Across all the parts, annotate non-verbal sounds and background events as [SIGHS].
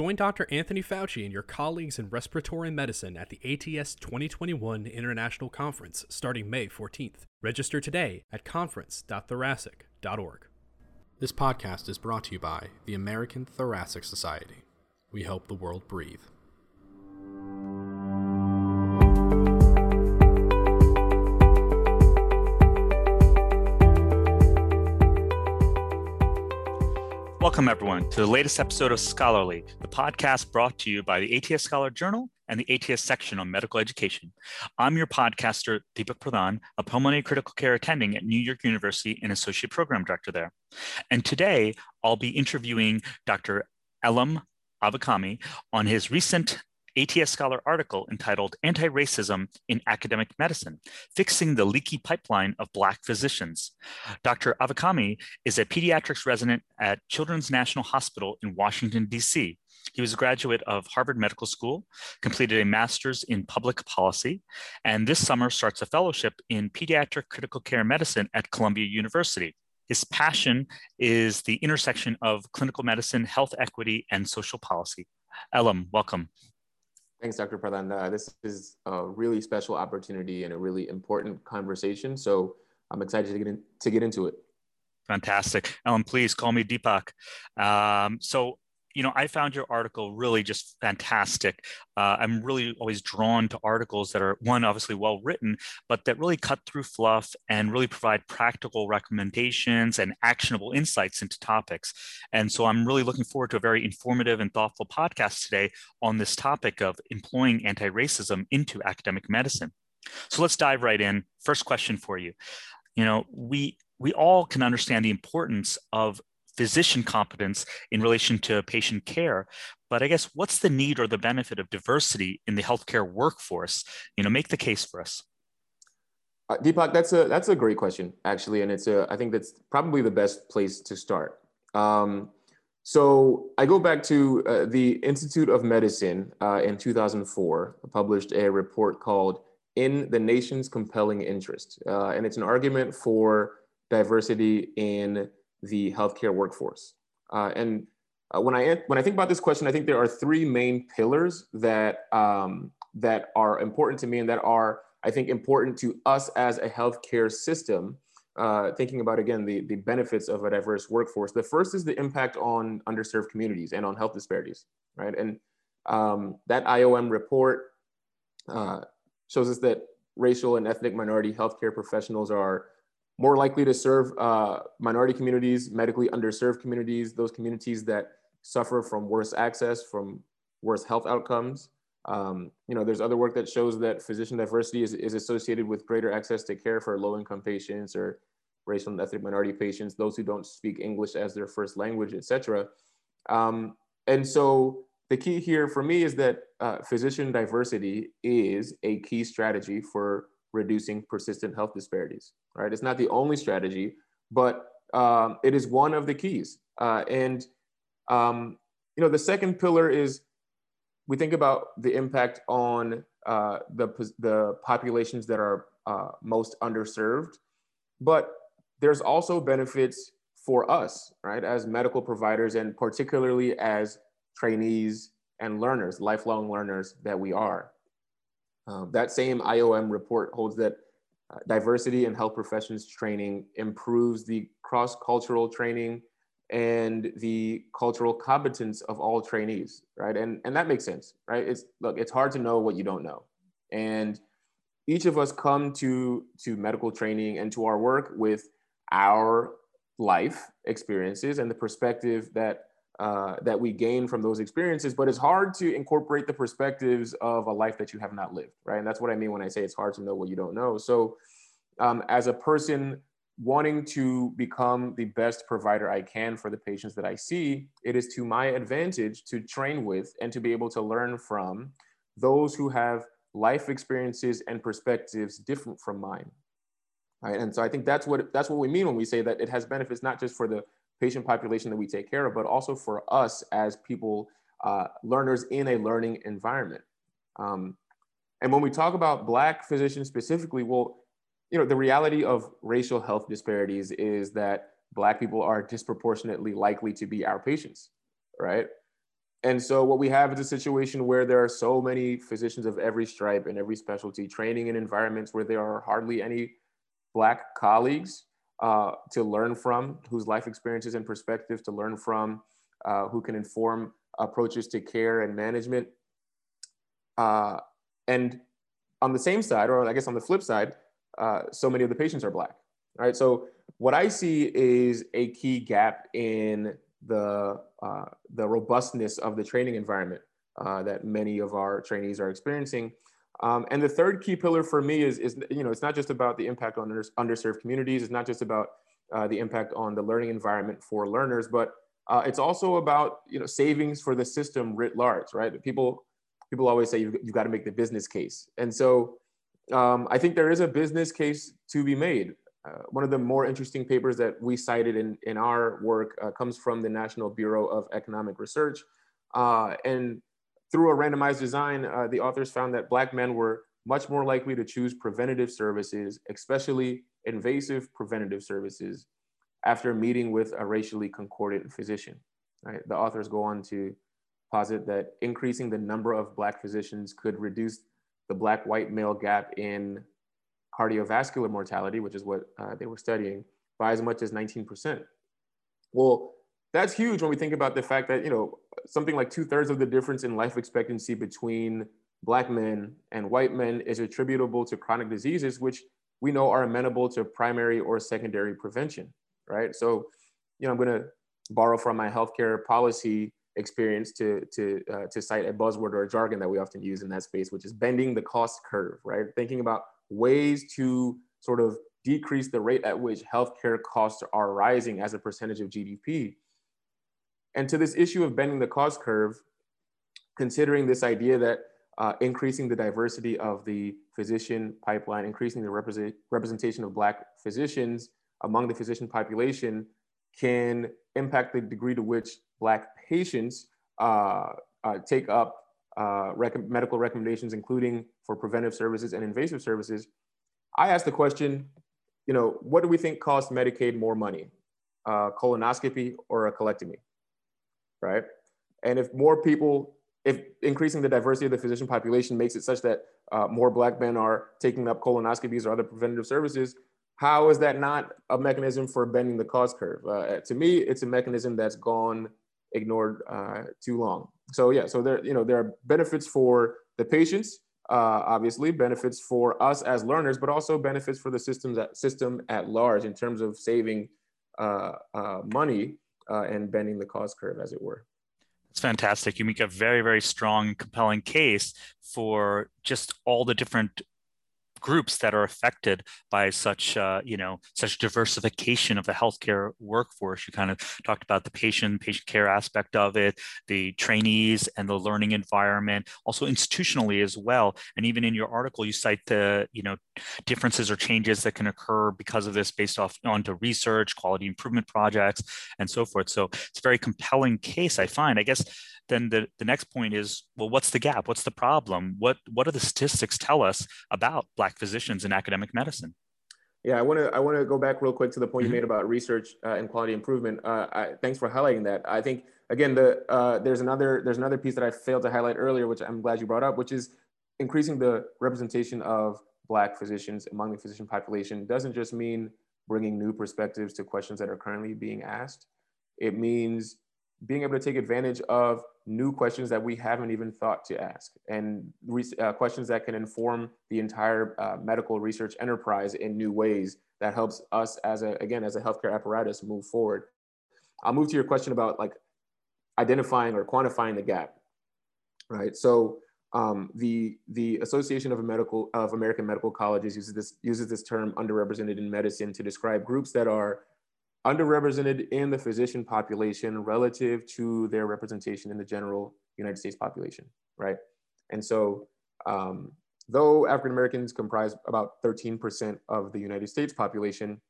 Join Dr. Anthony Fauci and your colleagues in respiratory medicine at the ATS 2021 International Conference starting May 14th. Register today at conference.thoracic.org. This podcast is brought to you by the American Thoracic Society. We help the world breathe. Welcome, everyone, to the latest episode of Scholarly, the podcast brought to you by the ATS Scholar Journal and the ATS section on medical education. I'm your podcaster, Deepak Pradhan, a pulmonary critical care attending at New York University and associate program director there. And today, I'll be interviewing Dr. Elam Avakami on his recent ATS Scholar article entitled Anti Racism in Academic Medicine Fixing the Leaky Pipeline of Black Physicians. Dr. Avakami is a pediatrics resident at Children's National Hospital in Washington, D.C. He was a graduate of Harvard Medical School, completed a master's in public policy, and this summer starts a fellowship in pediatric critical care medicine at Columbia University. His passion is the intersection of clinical medicine, health equity, and social policy. Elam, welcome. Thanks, Dr. Pradhan. Uh, this is a really special opportunity and a really important conversation. So I'm excited to get, in, to get into it. Fantastic. Ellen, please call me Deepak. Um, so you know, I found your article really just fantastic. Uh, I'm really always drawn to articles that are one, obviously well written, but that really cut through fluff and really provide practical recommendations and actionable insights into topics. And so I'm really looking forward to a very informative and thoughtful podcast today on this topic of employing anti racism into academic medicine. So let's dive right in. First question for you. You know, we we all can understand the importance of physician competence in relation to patient care. But I guess what's the need or the benefit of diversity in the healthcare workforce? You know, make the case for us. Uh, Deepak, that's a that's a great question actually, and it's a I think that's probably the best place to start. Um, so I go back to uh, the Institute of Medicine uh, in 2004 published a report called "In the Nation's Compelling Interest," uh, and it's an argument for diversity in the healthcare workforce. Uh, and uh, when I when I think about this question, I think there are three main pillars that um, that are important to me and that are I think important to us as a healthcare system. Uh, thinking about again the the benefits of a diverse workforce. The first is the impact on underserved communities and on health disparities, right? And um, that IOM report uh, shows us that racial and ethnic minority healthcare professionals are more likely to serve uh, minority communities, medically underserved communities, those communities that suffer from worse access, from worse health outcomes. Um, you know, there's other work that shows that physician diversity is, is associated with greater access to care for low income patients or racial and ethnic minority patients, those who don't speak English as their first language, et cetera. Um, and so the key here for me is that uh, physician diversity is a key strategy for reducing persistent health disparities, right? It's not the only strategy, but um, it is one of the keys. Uh, and, um, you know, the second pillar is we think about the impact on uh, the, the populations that are uh, most underserved, but there's also benefits for us, right, as medical providers and particularly as trainees and learners, lifelong learners that we are. Um, that same IOM report holds that uh, diversity in health professions training improves the cross-cultural training and the cultural competence of all trainees, right? And, and that makes sense, right? It's look, it's hard to know what you don't know. And each of us come to, to medical training and to our work with our life experiences and the perspective that uh, that we gain from those experiences, but it's hard to incorporate the perspectives of a life that you have not lived, right? And that's what I mean when I say it's hard to know what you don't know. So, um, as a person wanting to become the best provider I can for the patients that I see, it is to my advantage to train with and to be able to learn from those who have life experiences and perspectives different from mine. Right. And so I think that's what that's what we mean when we say that it has benefits not just for the patient population that we take care of, but also for us as people, uh, learners in a learning environment. Um, and when we talk about Black physicians specifically, well, you know, the reality of racial health disparities is that Black people are disproportionately likely to be our patients, right? and so what we have is a situation where there are so many physicians of every stripe and every specialty training in environments where there are hardly any Black colleagues uh, to learn from, whose life experiences and perspectives to learn from, uh, who can inform approaches to care and management. Uh, and on the same side, or I guess on the flip side, uh, so many of the patients are Black. All right. So what I see is a key gap in the uh, the robustness of the training environment uh, that many of our trainees are experiencing. Um, and the third key pillar for me is, is, you know, it's not just about the impact on underserved communities. It's not just about uh, the impact on the learning environment for learners, but uh, it's also about, you know, savings for the system writ large, right? People, people always say you've, you've got to make the business case. And so um, I think there is a business case to be made. Uh, one of the more interesting papers that we cited in, in our work uh, comes from the National Bureau of Economic Research. Uh, and through a randomized design, uh, the authors found that Black men were much more likely to choose preventative services, especially invasive preventative services, after meeting with a racially concordant physician. Right? The authors go on to posit that increasing the number of Black physicians could reduce the Black-white male gap in cardiovascular mortality, which is what uh, they were studying, by as much as 19%. Well, that's huge when we think about the fact that, you know, something like two thirds of the difference in life expectancy between Black men and white men is attributable to chronic diseases, which we know are amenable to primary or secondary prevention, right? So, you know, I'm going to borrow from my healthcare policy experience to to uh, to cite a buzzword or a jargon that we often use in that space, which is bending the cost curve, right? Thinking about ways to sort of decrease the rate at which healthcare costs are rising as a percentage of GDP. And to this issue of bending the cost curve, considering this idea that uh, increasing the diversity of the physician pipeline, increasing the represent, representation of Black physicians among the physician population can impact the degree to which Black patients uh, uh, take up uh, rec medical recommendations, including for preventive services and invasive services, I asked the question, you know, what do we think costs Medicaid more money, uh, colonoscopy or a colectomy, right? And if more people, if increasing the diversity of the physician population makes it such that uh, more Black men are taking up colonoscopies or other preventative services, how is that not a mechanism for bending the cost curve? Uh, to me, it's a mechanism that's gone ignored uh, too long. So yeah, so there, you know, there are benefits for the patients, uh, obviously benefits for us as learners, but also benefits for the systems at, system at large in terms of saving uh, uh money uh, and bending the cost curve, as it were. It's fantastic. You make a very, very strong, compelling case for just all the different groups that are affected by such uh, you know such diversification of the healthcare workforce. You kind of talked about the patient patient care aspect of it the trainees and the learning environment also institutionally as well. And even in your article you cite the you know differences or changes that can occur because of this based off onto research quality improvement projects and so forth. So it's a very compelling case i find. I guess then the, the next point is well what's the gap? What's the problem? What what do the statistics tell us about black physicians in academic medicine? Yeah i want to i want to go back real quick to the point mm-hmm. you made about research uh, and quality improvement. Uh, I, thanks for highlighting that. I think again the uh, there's another there's another piece that i failed to highlight earlier which i'm glad you brought up which is increasing the representation of black physicians among the physician population doesn't just mean bringing new perspectives to questions that are currently being asked. It means being able to take advantage of new questions that we haven't even thought to ask and uh, questions that can inform the entire uh, medical research enterprise in new ways that helps us as a again as a healthcare apparatus move forward. I'll move to your question about like identifying or quantifying the gap right? So um, the the association of medical of american medical colleges uses this uses this term underrepresented in medicine to describe groups that are underrepresented in the physician population relative to their representation in the general United States population, right? And so, um, though African Americans comprise about 13% of the United States population,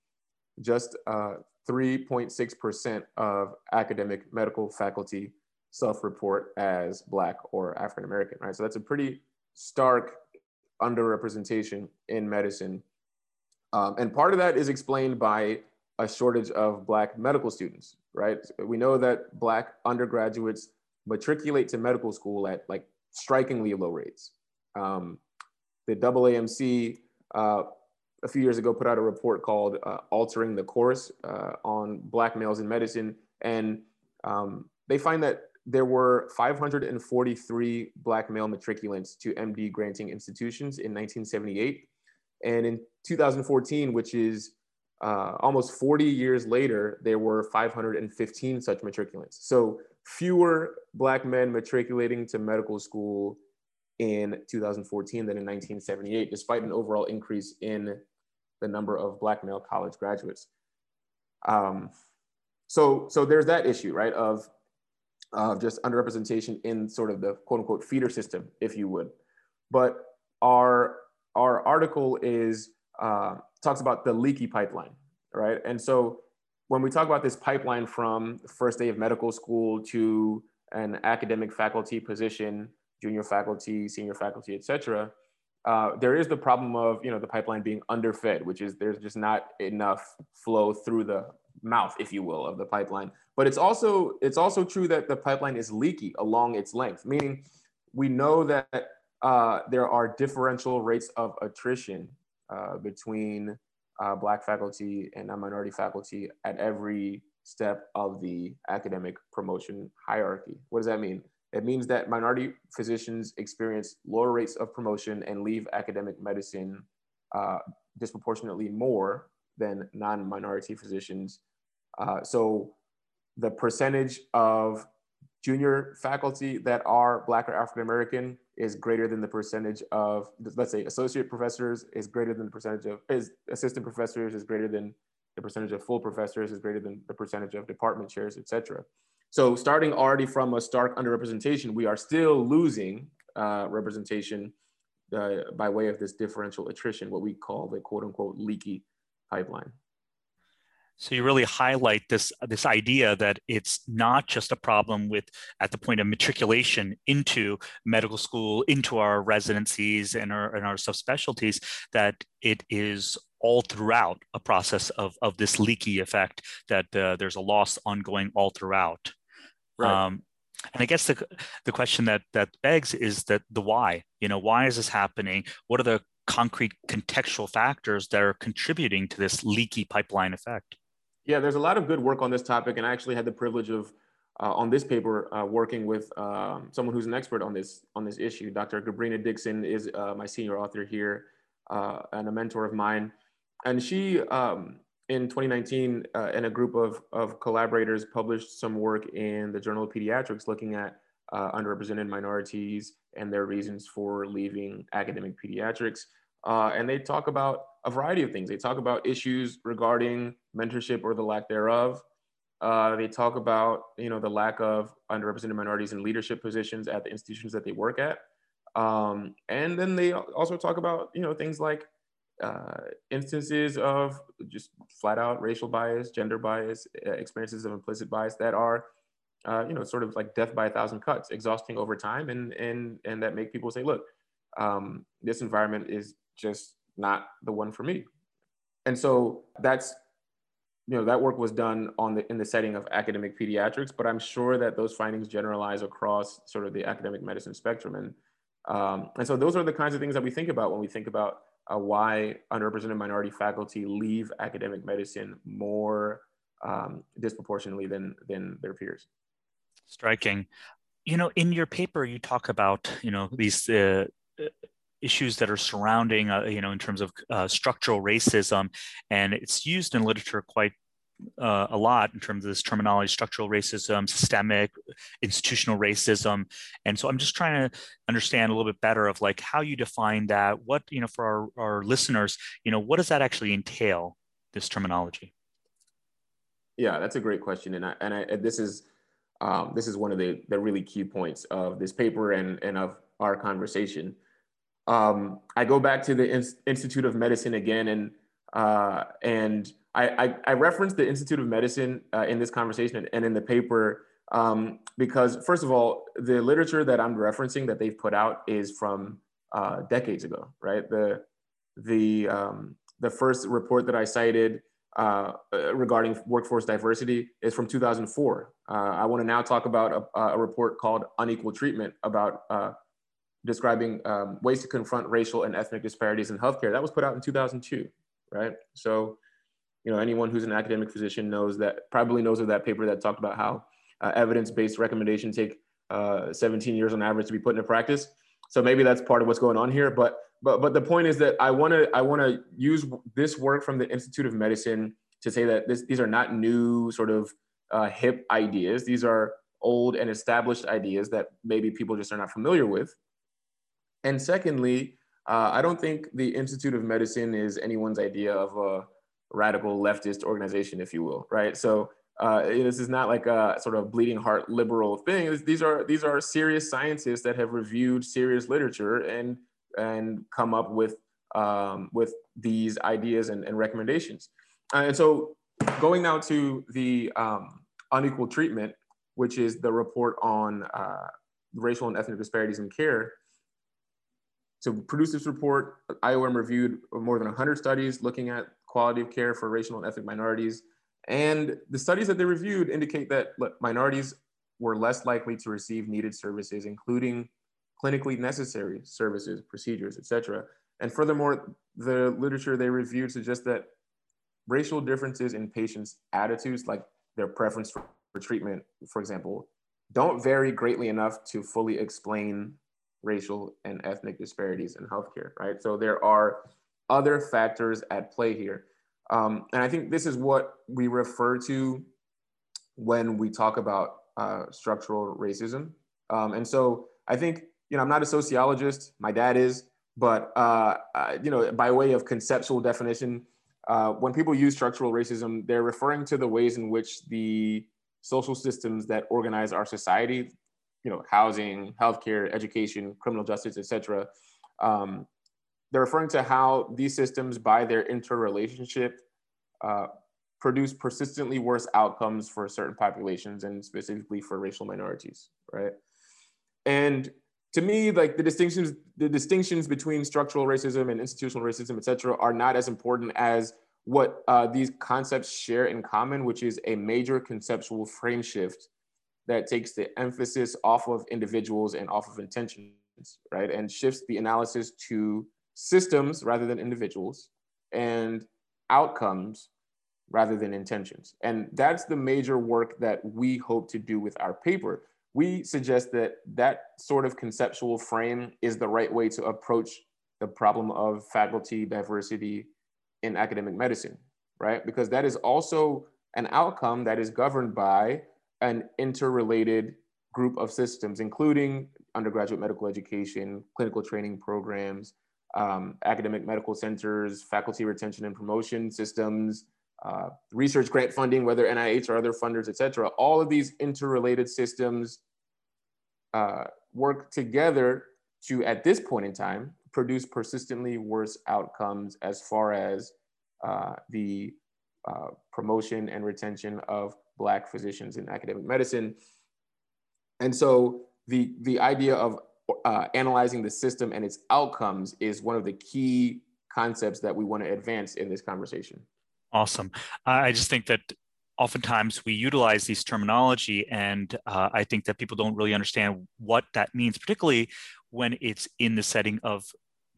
just 3.6% uh, of academic medical faculty self-report as Black or African American, right? So that's a pretty stark underrepresentation in medicine. Um, and part of that is explained by a shortage of Black medical students, right? We know that Black undergraduates matriculate to medical school at like strikingly low rates. Um, the AAMC uh, a few years ago put out a report called uh, Altering the Course uh, on Black Males in Medicine. And um, they find that there were 543 Black male matriculants to MD granting institutions in 1978. And in 2014, which is uh, almost 40 years later, there were 515 such matriculants. So fewer Black men matriculating to medical school in 2014 than in 1978, despite an overall increase in the number of Black male college graduates. Um, so, so there's that issue, right, of, of just underrepresentation in sort of the quote unquote feeder system, if you would. But our, our article is, uh, talks about the leaky pipeline, right? And so when we talk about this pipeline from first day of medical school to an academic faculty position junior faculty, senior faculty, et cetera, uh, there is the problem of you know the pipeline being underfed, which is there's just not enough flow through the mouth, if you will, of the pipeline. But it's also it's also true that the pipeline is leaky along its length, meaning we know that uh, there are differential rates of attrition uh, between uh, Black faculty and non-minority faculty at every step of the academic promotion hierarchy. What does that mean? It means that minority physicians experience lower rates of promotion and leave academic medicine uh, disproportionately more than non-minority physicians. Uh, so the percentage of junior faculty that are Black or African American is greater than the percentage of, let's say, associate professors is greater than the percentage of, is assistant professors is greater than the percentage of full professors is greater than the percentage of department chairs, et cetera. So starting already from a stark underrepresentation, we are still losing uh, representation uh, by way of this differential attrition, what we call the quote unquote leaky pipeline. So you really highlight this this idea that it's not just a problem with at the point of matriculation into medical school, into our residencies and our and our subspecialties, that it is all throughout a process of of this leaky effect that uh, there's a loss ongoing all throughout. Right. Um, and I guess the the question that that begs is that the why. You know, why is this happening? What are the concrete contextual factors that are contributing to this leaky pipeline effect? Yeah, there's a lot of good work on this topic, and I actually had the privilege of uh, on this paper uh, working with um, someone who's an expert on this on this issue. Dr. Gabrina Dixon is uh, my senior author here uh, and a mentor of mine, and she um, in 2019, uh, and a group of, of collaborators published some work in the Journal of Pediatrics looking at uh, underrepresented minorities and their reasons for leaving academic pediatrics. And they talk about a variety of things. They talk about issues regarding mentorship or the lack thereof. Uh, they talk about you know the lack of underrepresented minorities in leadership positions at the institutions that they work at. Um, and then they also talk about you know things like uh, instances of just flat out racial bias, gender bias, experiences of implicit bias that are, uh, you know, sort of like death by a thousand cuts, exhausting over time, and and and that make people say, look, um, this environment is just not the one for me. And so that's, you know, that work was done on the in the setting of academic pediatrics, but I'm sure that those findings generalize across sort of the academic medicine spectrum, and um, and so those are the kinds of things that we think about when we think about uh, why underrepresented minority faculty leave academic medicine more um, disproportionately than, than their peers. Striking. You know, in your paper, you talk about, you know, these uh, issues that are surrounding, uh, you know, in terms of uh, structural racism, and it's used in literature quite uh, a lot in terms of this terminology structural racism systemic institutional racism. And so i'm just trying to understand a little bit better of like how you define that. What you know for our, our listeners you know what does that actually entail this terminology? Yeah that's a great question and I, and I, this is um, this is one of the, the really key points of this paper and, and of our conversation um, i go back to the In- institute of medicine again and uh, and I, I, I referenced the Institute of Medicine uh, in this conversation and in the paper um, because, first of all, the literature that I'm referencing that they've put out is from uh, decades ago, right? The the um, the first report that I cited uh, uh regarding workforce diversity is from 2004. Uh, I want to now talk about a, a, report called Unequal Treatment about uh, describing um, ways to confront racial and ethnic disparities in healthcare. That was put out in 2002, right? So, you know, anyone who's an academic physician knows that, probably knows of that paper that talked about how uh, evidence-based recommendations take uh, 17 years on average to be put into practice. So maybe that's part of what's going on here. But but but the point is that I want to I want to use this work from the Institute of Medicine to say that this, these are not new sort of uh, hip ideas. These are old and established ideas that maybe people just are not familiar with. And secondly, uh, I don't think the Institute of Medicine is anyone's idea of a radical leftist organization, if you will, right? So uh, this is not like a sort of bleeding heart liberal thing. These are these are serious scientists that have reviewed serious literature and and come up with um, with these ideas and, and recommendations. Uh, and so, going now to the um, unequal treatment, which is the report on uh, racial and ethnic disparities in care. To produce this report, IOM reviewed more than 100 studies looking at quality of care for racial and ethnic minorities and the studies that they reviewed indicate that minorities were less likely to receive needed services, including clinically necessary services, procedures, etc. And furthermore, the literature they reviewed suggests that racial differences in patients' attitudes, like their preference for treatment, for example, don't vary greatly enough to fully explain racial and ethnic disparities in healthcare, right? So there are other factors at play here. Um, and I think this is what we refer to when we talk about uh, structural racism. Um, and so I think, you know, I'm not a sociologist, my dad is, but, uh, uh, you know, by way of conceptual definition, uh, when people use structural racism, they're referring to the ways in which the social systems that organize our society, you know, housing, healthcare, education, criminal justice, etc., um, they're referring to how these systems, by their interrelationship, uh, produce persistently worse outcomes for certain populations and specifically for racial minorities, right? And to me, like the distinctions, the distinctions between structural racism and institutional racism, et cetera, are not as important as what uh, these concepts share in common, which is a major conceptual frame shift that takes the emphasis off of individuals and off of intentions, right? And shifts the analysis to systems rather than individuals and outcomes rather than intentions. And that's the major work that we hope to do with our paper. We suggest that that sort of conceptual frame is the right way to approach the problem of faculty diversity in academic medicine, right? Because that is also an outcome that is governed by an interrelated group of systems, including undergraduate medical education, clinical training programs, um, academic medical centers, faculty retention and promotion systems, uh, research grant funding, whether NIH or other funders, et cetera. All of these interrelated systems uh, work together to, at this point in time, produce persistently worse outcomes as far as uh, the uh, promotion and retention of Black physicians in academic medicine. And so the, the idea of uh, analyzing the system and its outcomes is one of the key concepts that we want to advance in this conversation. Awesome. I just think that oftentimes we utilize these terminology and uh, i think that people don't really understand what that means particularly when it's in the setting of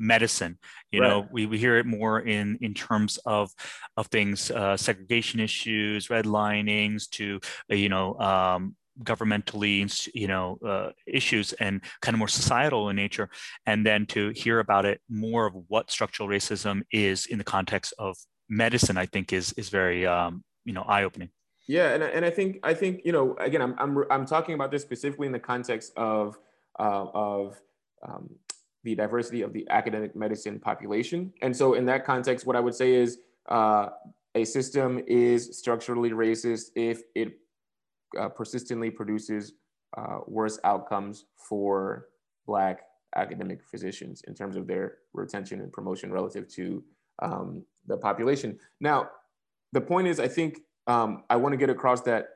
medicine. You right. know we, we hear it more in in terms of of things uh, segregation issues redlinings to uh, you know um, governmentally you know uh, issues and kind of more societal in nature. And then to hear about it more of what structural racism is in the context of medicine i think is is very um, you know eye-opening. Yeah and, and i think i think you know again i'm i'm, I'm talking about this specifically in the context of uh, of um, the diversity of the academic medicine population and so in that context what i would say is uh, a system is structurally racist if it uh, persistently produces uh, worse outcomes for Black academic physicians in terms of their retention and promotion relative to um, the population. Now, the point is, I think um, I want to get across that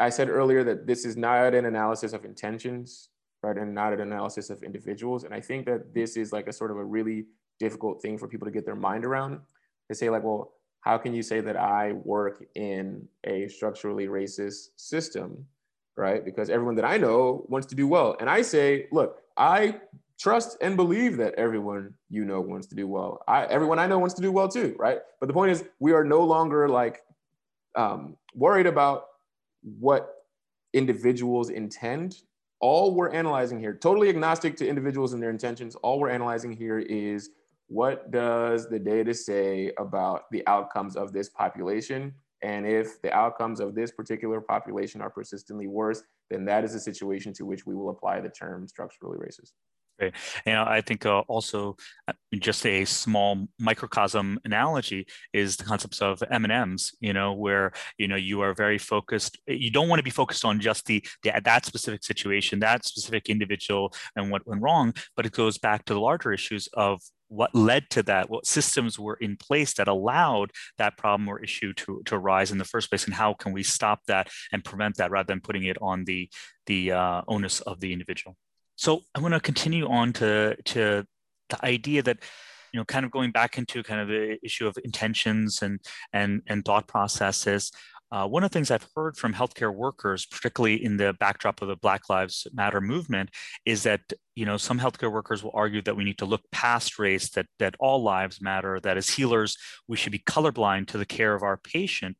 I said earlier that this is not an analysis of intentions, right, and not an analysis of individuals. And I think that this is like a sort of a really difficult thing for people to get their mind around. They say like, well, how can you say that I work in a structurally racist system, right? Because everyone that I know wants to do well. And I say, look, I trust and believe that everyone you know wants to do well. I, everyone I know wants to do well too, right? But the point is, we are no longer like um, worried about what individuals intend. All we're analyzing here, totally agnostic to individuals and their intentions, all we're analyzing here is what does the data say about the outcomes of this population? And if the outcomes of this particular population are persistently worse, then that is a situation to which we will apply the term structurally racist. Right. And I think uh, also uh, just a small microcosm analogy is the concepts of M&Ms, you know, where, you know, you are very focused. You don't want to be focused on just the, the that specific situation, that specific individual and what went wrong, but it goes back to the larger issues of what led to that, what systems were in place that allowed that problem or issue to, to arise in the first place, and how can we stop that and prevent that rather than putting it on the, the uh, onus of the individual. So I want to continue on to to the idea that you know kind of going back into kind of the issue of intentions and and and thought processes. Uh, one of the things I've heard from healthcare workers, particularly in the backdrop of the Black Lives Matter movement, is that you know some healthcare workers will argue that we need to look past race, that that all lives matter, that as healers we should be colorblind to the care of our patient.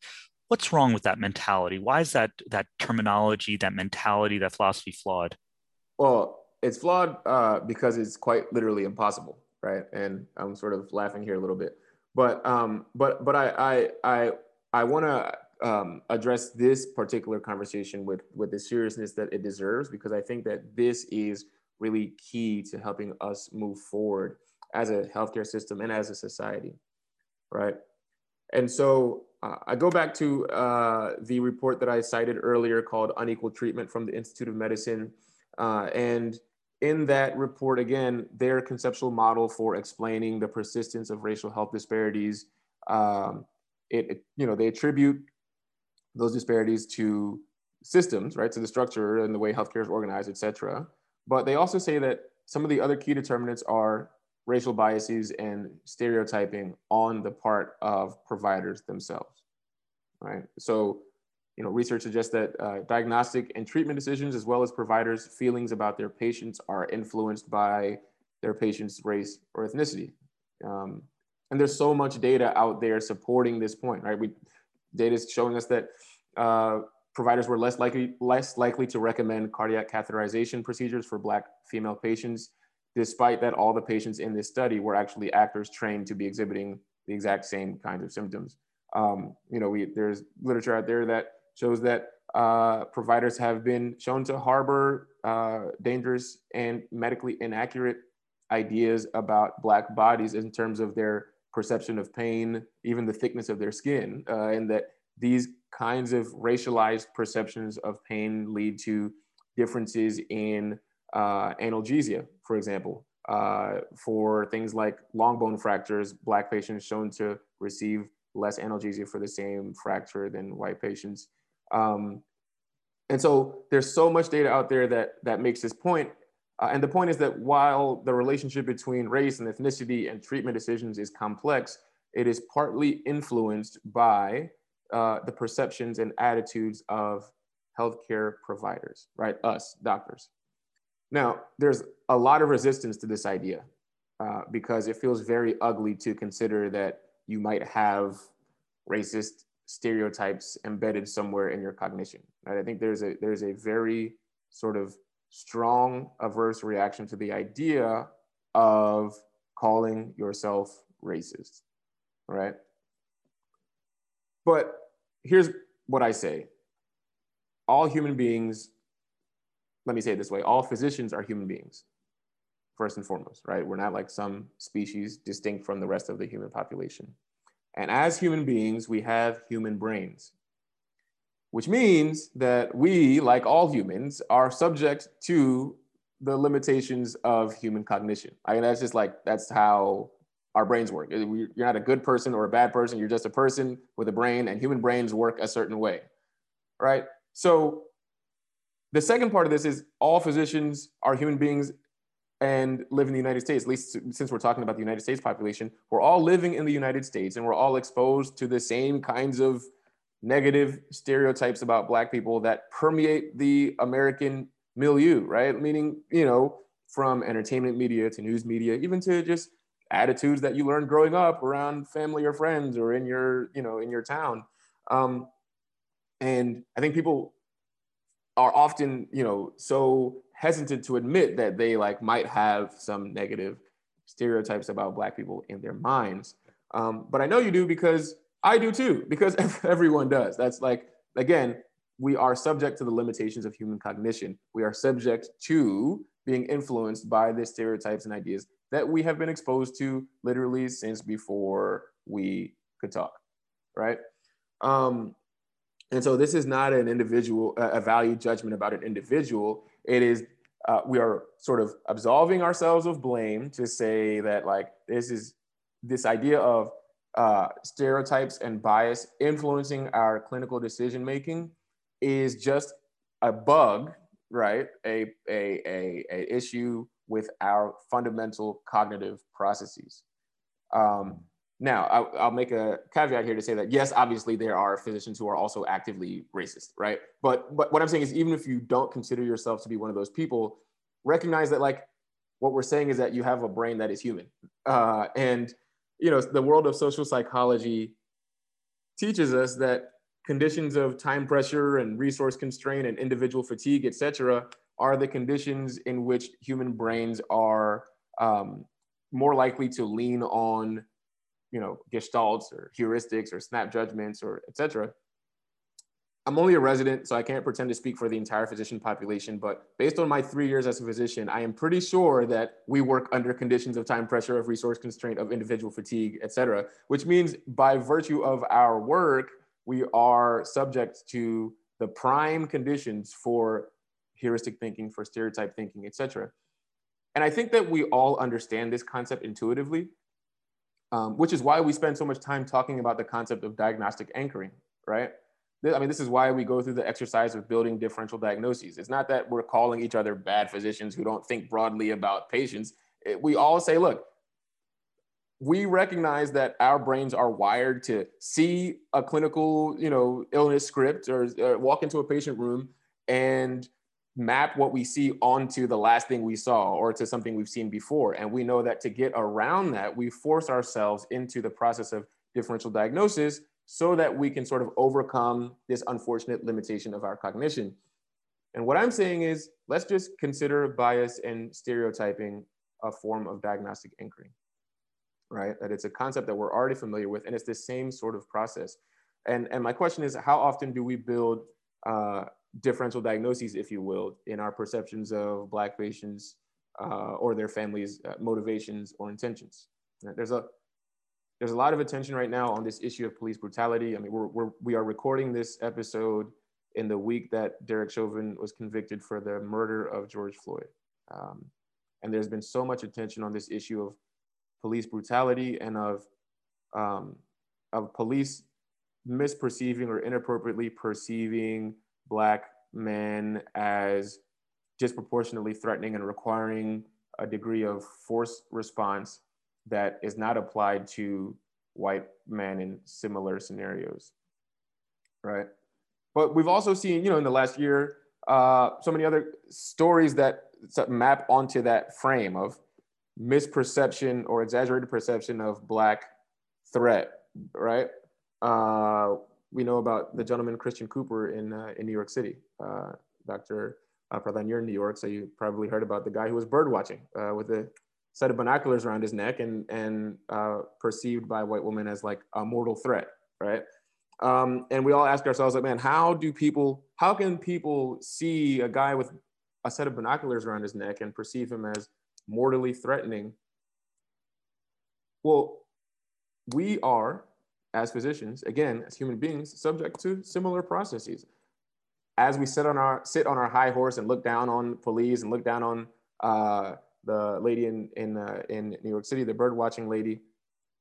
What's wrong with that mentality? Why is that that terminology, that mentality, that philosophy flawed? Well, it's flawed uh, because it's quite literally impossible, right? And I'm sort of laughing here a little bit, but um, but but I I I I want to um, address this particular conversation with with the seriousness that it deserves because I think that this is really key to helping us move forward as a healthcare system and as a society, right? And so uh, I go back to uh, the report that I cited earlier called Unequal Treatment from the Institute of Medicine. Uh, and in that report, again, their conceptual model for explaining the persistence of racial health disparities, um, it, it, you know, they attribute those disparities to systems, right? To the structure and the way healthcare is organized, et cetera. But they also say that some of the other key determinants are racial biases and stereotyping on the part of providers themselves, right? So you know, research suggests that uh, diagnostic and treatment decisions, as well as providers' feelings about their patients, are influenced by their patient's race or ethnicity. Um, and there's so much data out there supporting this point, right? We data is showing us that uh, providers were less likely less likely to recommend cardiac catheterization procedures for Black female patients, despite that all the patients in this study were actually actors trained to be exhibiting the exact same kinds of symptoms. Um, you know, we there's literature out there that shows that uh, providers have been shown to harbor uh, dangerous and medically inaccurate ideas about Black bodies in terms of their perception of pain, even the thickness of their skin, uh, and that these kinds of racialized perceptions of pain lead to differences in uh, analgesia, for example. Uh, for things like long bone fractures, Black patients shown to receive less analgesia for the same fracture than white patients. Um, and so there's so much data out there that that makes this point. Uh, and the point is that while the relationship between race and ethnicity and treatment decisions is complex, it is partly influenced by uh, the perceptions and attitudes of healthcare providers, right? Us, doctors. Now, there's a lot of resistance to this idea uh, because it feels very ugly to consider that you might have racist stereotypes embedded somewhere in your cognition. Right? I think there's a there's a very sort of strong averse reaction to the idea of calling yourself racist, right? But here's what I say. All human beings, let me say it this way, all physicians are human beings, first and foremost, right? We're not like some species distinct from the rest of the human population. And as human beings, we have human brains, which means that we, like all humans, are subject to the limitations of human cognition. I mean, that's just like, that's how our brains work. You're not a good person or a bad person. You're just a person with a brain, and human brains work a certain way, right? So the second part of this is all physicians are human beings and live in the United States, at least since we're talking about the United States population, we're all living in the United States and we're all exposed to the same kinds of negative stereotypes about Black people that permeate the American milieu, right? Meaning, you know, from entertainment media to news media, even to just attitudes that you learned growing up around family or friends or in your, you know, in your town. Um, and I think people are often, you know, so hesitant to admit that they like might have some negative stereotypes about black people in their minds. Um, but I know you do because I do too, because [LAUGHS] everyone does. That's like, again, we are subject to the limitations of human cognition. We are subject to being influenced by the stereotypes and ideas that we have been exposed to literally since before we could talk, right? Um, and so this is not an individual, a value judgment about an individual. It is, uh, we are sort of absolving ourselves of blame to say that like, this is this idea of uh, stereotypes and bias influencing our clinical decision making is just a bug, right? A, a, a, a issue with our fundamental cognitive processes. Um, now, I'll, I'll, make a caveat here to say that yes, obviously there are physicians who are also actively racist, right? But but what I'm saying is, even if you don't consider yourself to be one of those people, recognize that like what we're saying is that you have a brain that is human, uh, and you know the world of social psychology teaches us that conditions of time pressure and resource constraint and individual fatigue, et cetera, are the conditions in which human brains are um, more likely to lean on you know, gestalts or heuristics or snap judgments or etc. I'm only a resident, so I can't pretend to speak for the entire physician population, but based on my three years as a physician, I am pretty sure that we work under conditions of time pressure, of resource constraint, of individual fatigue, et cetera, which means by virtue of our work, we are subject to the prime conditions for heuristic thinking, for stereotype thinking, et cetera. And I think that we all understand this concept intuitively um, which is why we spend so much time talking about the concept of diagnostic anchoring, right? I mean, this is why we go through the exercise of building differential diagnoses. It's not that we're calling each other bad physicians who don't think broadly about patients. It, we all say, look, we recognize that our brains are wired to see a clinical, you know, illness script or, or walk into a patient room and map what we see onto the last thing we saw or to something we've seen before. And we know that to get around that, we force ourselves into the process of differential diagnosis so that we can sort of overcome this unfortunate limitation of our cognition. And what I'm saying is, let's just consider bias and stereotyping a form of diagnostic anchoring, right? That it's a concept that we're already familiar with, and it's the same sort of process. And, and my question is, how often do we build uh, differential diagnoses, if you will, in our perceptions of Black patients uh, or their families' uh, motivations or intentions. There's a there's a lot of attention right now on this issue of police brutality. I mean, we're, we're we are recording this episode in the week that Derek Chauvin was convicted for the murder of George Floyd, um, and there's been so much attention on this issue of police brutality and of um, of police misperceiving or inappropriately perceiving Black men as disproportionately threatening and requiring a degree of force response that is not applied to white men in similar scenarios, right? But we've also seen, you know, in the last year, uh, so many other stories that map onto that frame of misperception or exaggerated perception of Black threat, right? Uh, we know about the gentleman Christian Cooper in uh, in New York City. Uh, Dr. Uh, Pradhan, you're in New York, so you probably heard about the guy who was bird watching uh, with a set of binoculars around his neck and and uh, perceived by white women as like a mortal threat, right? Um, and we all ask ourselves, like, man, how do people, how can people see a guy with a set of binoculars around his neck and perceive him as mortally threatening? Well, we are as physicians, again, as human beings, subject to similar processes. As we sit on our sit on our high horse and look down on police and look down on uh, the lady in in uh, in New York City, the bird watching lady,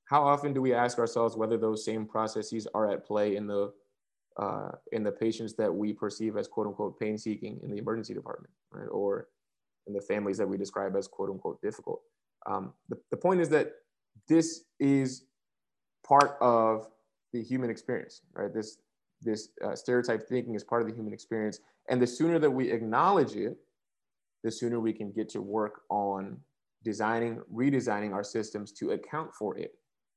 how often do we ask ourselves whether those same processes are at play in the uh, in the patients that we perceive as quote unquote pain seeking in the emergency department, right? Or in the families that we describe as quote unquote difficult. Um, the, the point is that this is part of the human experience, right? This, this uh, stereotype thinking is part of the human experience. And the sooner that we acknowledge it, the sooner we can get to work on designing, redesigning our systems to account for it.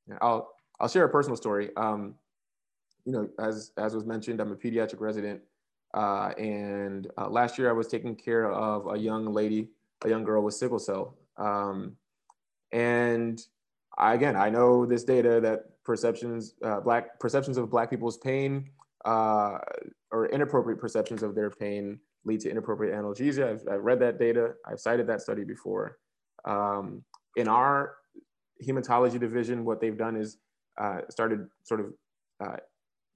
And I'll, I'll share a personal story. Um, you know, as, as was mentioned, I'm a pediatric resident. Uh, and uh, last year I was taking care of a young lady, a young girl with sickle cell. Um, and I, again, I know this data that perceptions, uh, black perceptions of black people's pain uh, or inappropriate perceptions of their pain lead to inappropriate analgesia. I've, I've read that data. I've cited that study before. Um, in our hematology division, what they've done is uh, started sort of uh,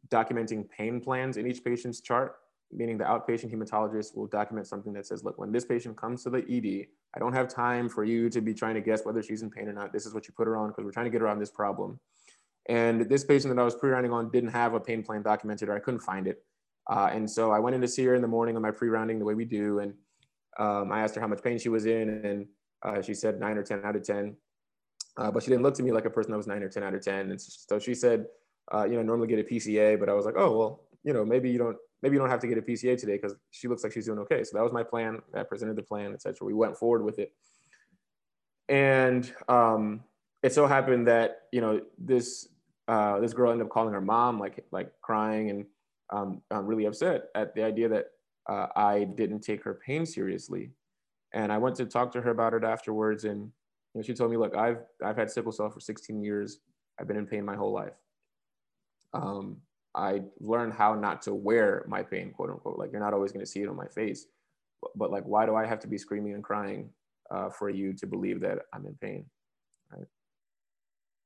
documenting pain plans in each patient's chart, meaning the outpatient hematologist will document something that says, look, when this patient comes to the ED, I don't have time for you to be trying to guess whether she's in pain or not. This is what you put her on because we're trying to get around this problem. And this patient that I was pre-rounding on didn't have a pain plan documented or I couldn't find it. Uh, and so I went in to see her in the morning on my pre-rounding the way we do. And um, I asked her how much pain she was in and uh, she said nine or 10 out of 10. Uh, but she didn't look to me like a person that was nine or 10 out of 10. And so she said, uh, you know, normally get a PCA, but I was like, oh, well, you know, maybe you don't, maybe you don't have to get a PCA today because she looks like she's doing okay. So that was my plan. I presented the plan, etc. We went forward with it. And um, it so happened that, you know, this, uh, this girl ended up calling her mom, like, like crying and um, I'm really upset at the idea that uh, I didn't take her pain seriously. And I went to talk to her about it afterwards. And you know, she told me, look, I've, I've had sickle cell for 16 years. I've been in pain my whole life. Um, I learned how not to wear my pain, quote unquote. Like you're not always going to see it on my face, but, but, like, why do I have to be screaming and crying uh, for you to believe that I'm in pain? Right.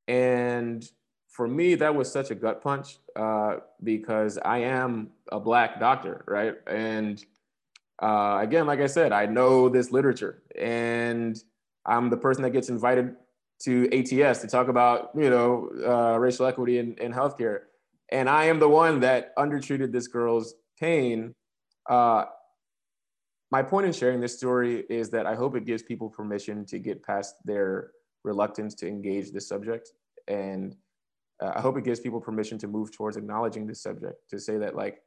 And for me, that was such a gut punch uh, because I am a black doctor, right? And uh, again, like I said, I know this literature, and I'm the person that gets invited to ATS to talk about, you know, uh, racial equity in, in healthcare, and I am the one that undertreated this girl's pain. Uh, my point in sharing this story is that I hope it gives people permission to get past their reluctance to engage this subject and uh, I hope it gives people permission to move towards acknowledging this subject, to say that like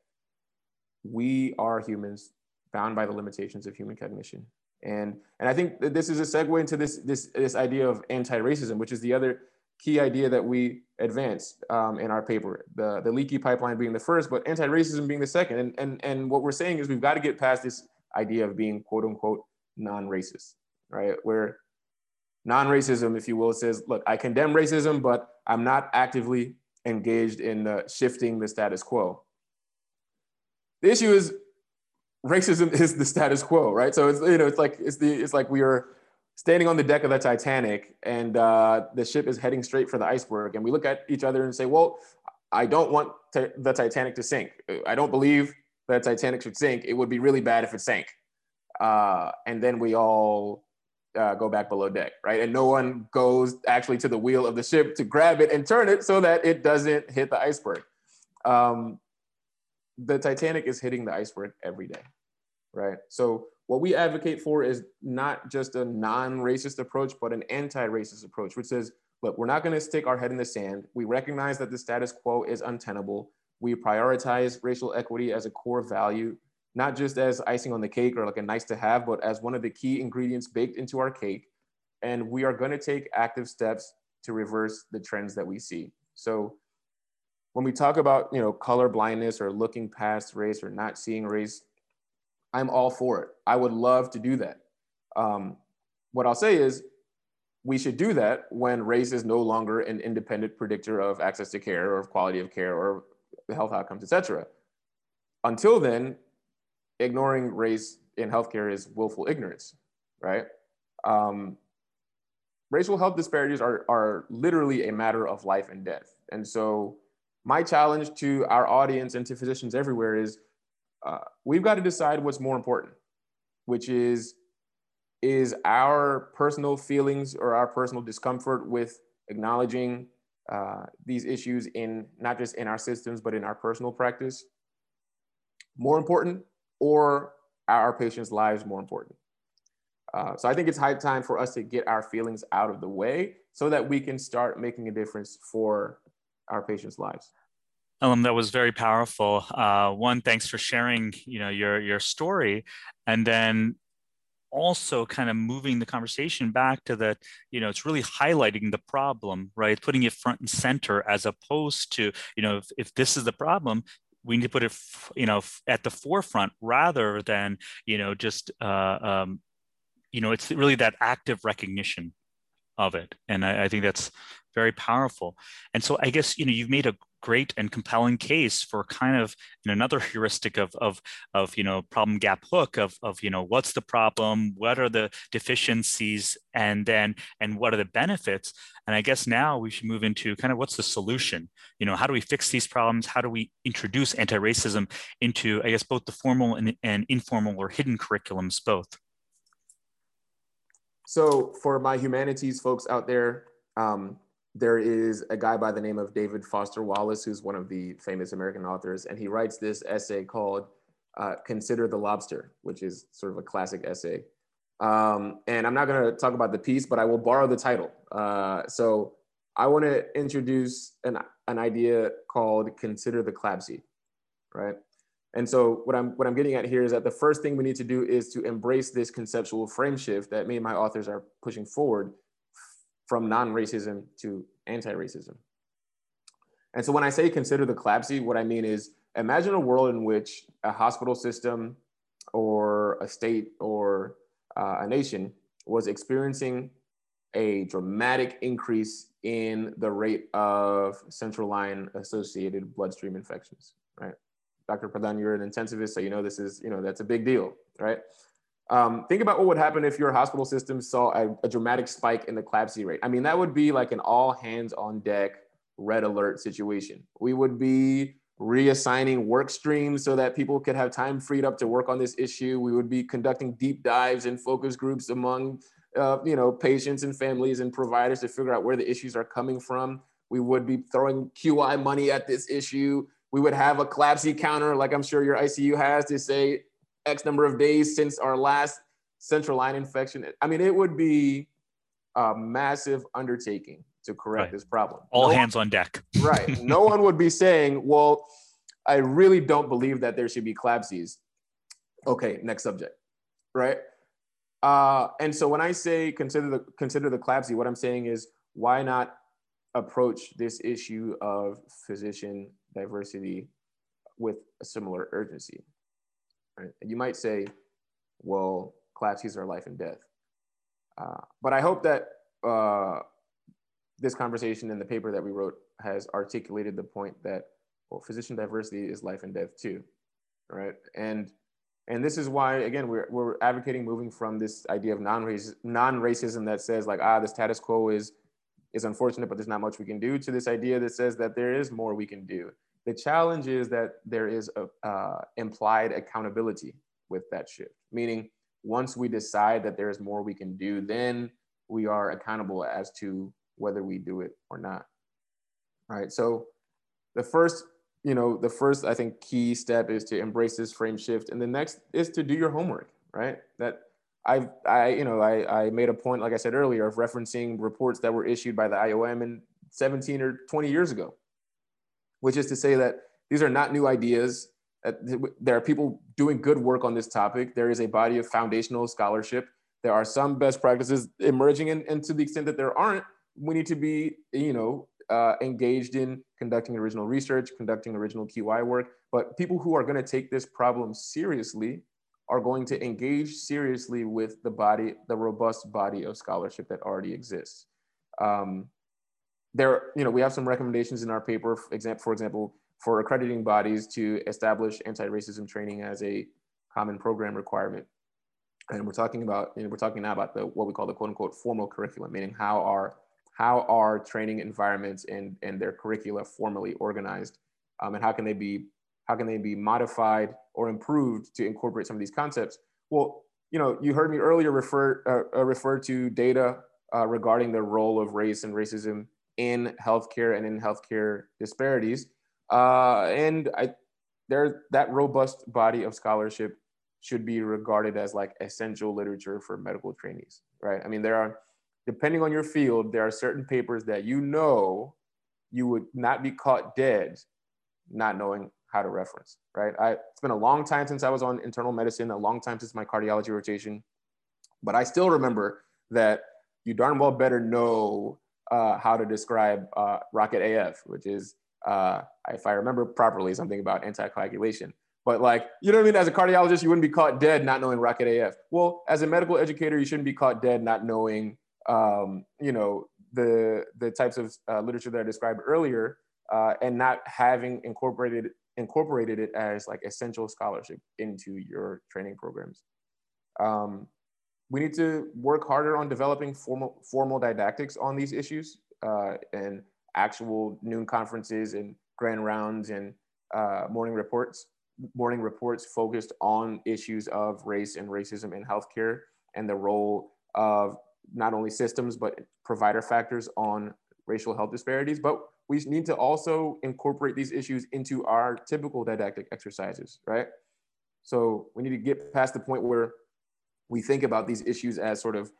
we are humans bound by the limitations of human cognition. And, and I think that this is a segue into this, this, this idea of anti-racism, which is the other key idea that we advanced um, in our paper, the, the leaky pipeline being the first, but anti-racism being the second. And, and, and what we're saying is we've got to get past this idea of being quote unquote non-racist, right? Where non-racism, if you will, says, look, I condemn racism, but I'm not actively engaged in shifting the status quo. The issue is racism [LAUGHS] is the status quo, right? So it's you know it's like it's the it's like we are standing on the deck of the Titanic and uh, the ship is heading straight for the iceberg, and we look at each other and say, well, I don't want t- the Titanic to sink. I don't believe that Titanic should sink. It would be really bad if it sank. Uh, and then we all uh, go back below deck, right? And no one goes actually to the wheel of the ship to grab it and turn it so that it doesn't hit the iceberg. Um, the Titanic is hitting the iceberg every day, right? So what we advocate for is not just a non-racist approach, but an anti-racist approach, which says, look, we're not going to stick our head in the sand. We recognize that the status quo is untenable. We prioritize racial equity as a core value not just as icing on the cake or like a nice to have, but as one of the key ingredients baked into our cake. And we are going to take active steps to reverse the trends that we see. So when we talk about, you know, color blindness or looking past race or not seeing race, I'm all for it. I would love to do that. Um, what I'll say is we should do that when race is no longer an independent predictor of access to care or of quality of care or health outcomes, et cetera. Until then, ignoring race in healthcare is willful ignorance, right? Um, racial health disparities are, are literally a matter of life and death. And so my challenge to our audience and to physicians everywhere is uh, we've got to decide what's more important, which is, is our personal feelings or our personal discomfort with acknowledging uh, these issues in not just in our systems, but in our personal practice more important or are our patients' lives more important? Uh, so I think it's high time for us to get our feelings out of the way so that we can start making a difference for our patients' lives. Um, that was very powerful. Uh, one, thanks for sharing, you know, your your story, and then also kind of moving the conversation back to the, you know, it's really highlighting the problem, right? Putting it front and center as opposed to, you know, if, if this is the problem, we need to put it, you know, at the forefront rather than, you know, just, uh, um, you know, it's really that active recognition of it, and I, I think that's very powerful. And so I guess you know you've made a great and compelling case for kind of another [LAUGHS] heuristic of, of, of you know problem gap hook of, of you know what's the problem what are the deficiencies and then and what are the benefits? And i guess now we should move into kind of what's the solution? You know how do we fix these problems? How do we introduce anti-racism into i guess both the formal and, and informal or hidden curriculums both? So for my humanities folks out there um, there is a guy by the name of David Foster Wallace, who's one of the famous American authors, and he writes this essay called uh, Consider the Lobster, which is sort of a classic essay. Um, and I'm not going to talk about the piece, but I will borrow the title. Uh, so I want to introduce an, an idea called Consider the CLABSI, right? And so what I'm what I'm getting at here is that the first thing we need to do is to embrace this conceptual frame shift that me and my authors are pushing forward from non-racism to anti-racism. And so when I say consider the CLABSI, what I mean is imagine a world in which a hospital system or a state or uh, a nation was experiencing a dramatic increase in the rate of central line associated bloodstream infections, right? Dr. Pradhan, you're an intensivist, so you know this is, you know, that's a big deal, right? Um, think about what would happen if your hospital system saw a, a, dramatic spike in the CLABSI rate. I mean, that would be like an all hands on deck red alert situation. We would be reassigning work streams so that people could have time freed up to work on this issue. We would be conducting deep dives and focus groups among, uh, you know, patients and families and providers to figure out where the issues are coming from. We would be throwing QI money at this issue. We would have a CLABSI counter, like I'm sure your ICU has, to say X number of days since our last central line infection. I mean, it would be a massive undertaking to correct right. this problem. All no hands one, on deck. [LAUGHS] right. No [LAUGHS] one would be saying, well, I really don't believe that there should be CLABSIs. Okay, next subject. Right. Uh, and so when I say consider the consider the CLABSI, what I'm saying is why not approach this issue of physician diversity with a similar urgency? Right? And you might say, well, CLABSIs are life and death. Uh, but I hope that uh, this conversation and the paper that we wrote has articulated the point that, well, physician diversity is life and death too, right? And and this is why, again, we're, we're advocating moving from this idea of non-racism, non-racism that says like, ah, the status quo is, is unfortunate, but there's not much we can do to this idea that says that there is more we can do. The challenge is that there is a uh, implied accountability with that shift, meaning once we decide that there is more we can do, then we are accountable as to whether we do it or not. All right. So the first, you know, the first I think key step is to embrace this frame shift, and the next is to do your homework. Right. That I've I you know I I made a point, like I said earlier, of referencing reports that were issued by the IOM in 17 or 20 years ago which is to say that these are not new ideas. There are people doing good work on this topic. There is a body of foundational scholarship. There are some best practices emerging, and, and to the extent that there aren't, we need to be, you know, uh, engaged in conducting original research, conducting original QI work. But people who are going to take this problem seriously are going to engage seriously with the body, the robust body of scholarship that already exists. Um, there, you know, we have some recommendations in our paper, for example, for accrediting bodies to establish anti-racism training as a common program requirement. And we're talking about, you know, we're talking now about the what we call the quote unquote formal curriculum, meaning how are how are training environments and, and their curricula formally organized, um, and how can they be how can they be modified or improved to incorporate some of these concepts? Well, you know, you heard me earlier refer uh, uh refer to data uh, regarding the role of race and racism in healthcare and in healthcare disparities. Uh, and I, there, that robust body of scholarship should be regarded as like essential literature for medical trainees, right? I mean, there are, depending on your field, there are certain papers that you know you would not be caught dead not knowing how to reference, right? I, it's been a long time since I was on internal medicine, a long time since my cardiology rotation, but I still remember that you darn well better know uh, how to describe uh, rocket AF, which is, uh, if I remember properly, something about anticoagulation. But like, you know what I mean? As a cardiologist, you wouldn't be caught dead not knowing rocket AF. Well, as a medical educator, you shouldn't be caught dead not knowing, um, you know, the the types of uh, literature that I described earlier, uh, and not having incorporated incorporated it as like essential scholarship into your training programs. Um, we need to work harder on developing formal formal didactics on these issues uh, and actual noon conferences and grand rounds and uh, morning reports morning reports focused on issues of race and racism in healthcare and the role of not only systems but provider factors on racial health disparities. But we need to also incorporate these issues into our typical didactic exercises right? So we need to get past the point where we think about these issues as sort of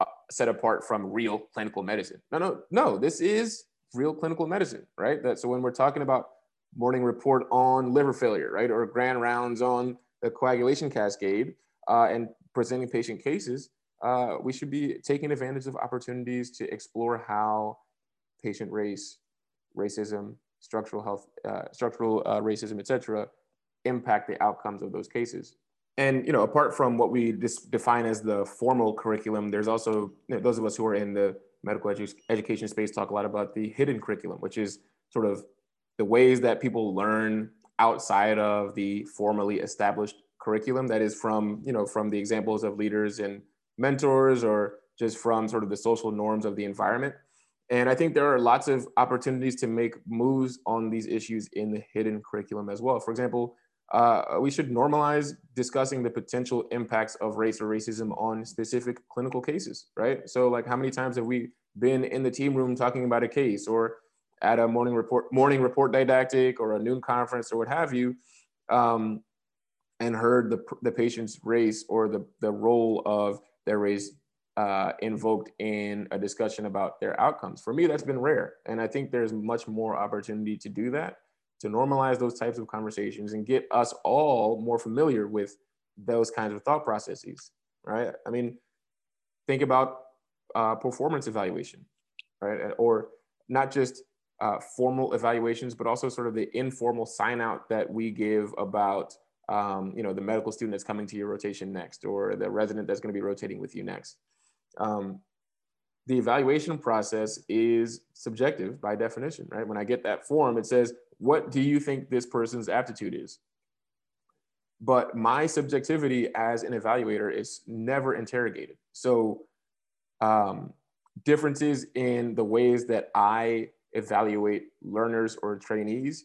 uh, set apart from real clinical medicine no no no this is real clinical medicine right that so when we're talking about morning report on liver failure, right? Or grand rounds on the coagulation cascade uh, and presenting patient cases, uh, we should be taking advantage of opportunities to explore how patient race, racism, structural health, uh, structural uh, racism, et cetera, impact the outcomes of those cases. And you know, apart from what we define as the formal curriculum, there's also you know, those of us who are in the medical edu- education space talk a lot about the hidden curriculum, which is sort of the ways that people learn outside of the formally established curriculum that is from you know from the examples of leaders and mentors or just from sort of the social norms of the environment. And i think there are lots of opportunities to make moves on these issues in the hidden curriculum as well. For example uh, we should normalize discussing the potential impacts of race or racism on specific clinical cases right so like how many times have we been in the team room talking about a case or at a morning report morning report didactic or a noon conference or what have you um, and heard the, the patient's race or the, the role of their race uh, invoked in a discussion about their outcomes. For me, that's been rare. And I think there's much more opportunity to do that, to normalize those types of conversations and get us all more familiar with those kinds of thought processes, right? I mean, think about uh, performance evaluation, right? Or not just uh, formal evaluations, but also sort of the informal sign out that we give about, um, you know, the medical student that's coming to your rotation next, or the resident that's going to be rotating with you next. Um, the evaluation process is subjective by definition, right? When I get that form, it says, what do you think this person's aptitude is? But my subjectivity as an evaluator is never interrogated. So um, differences in the ways that I evaluate learners or trainees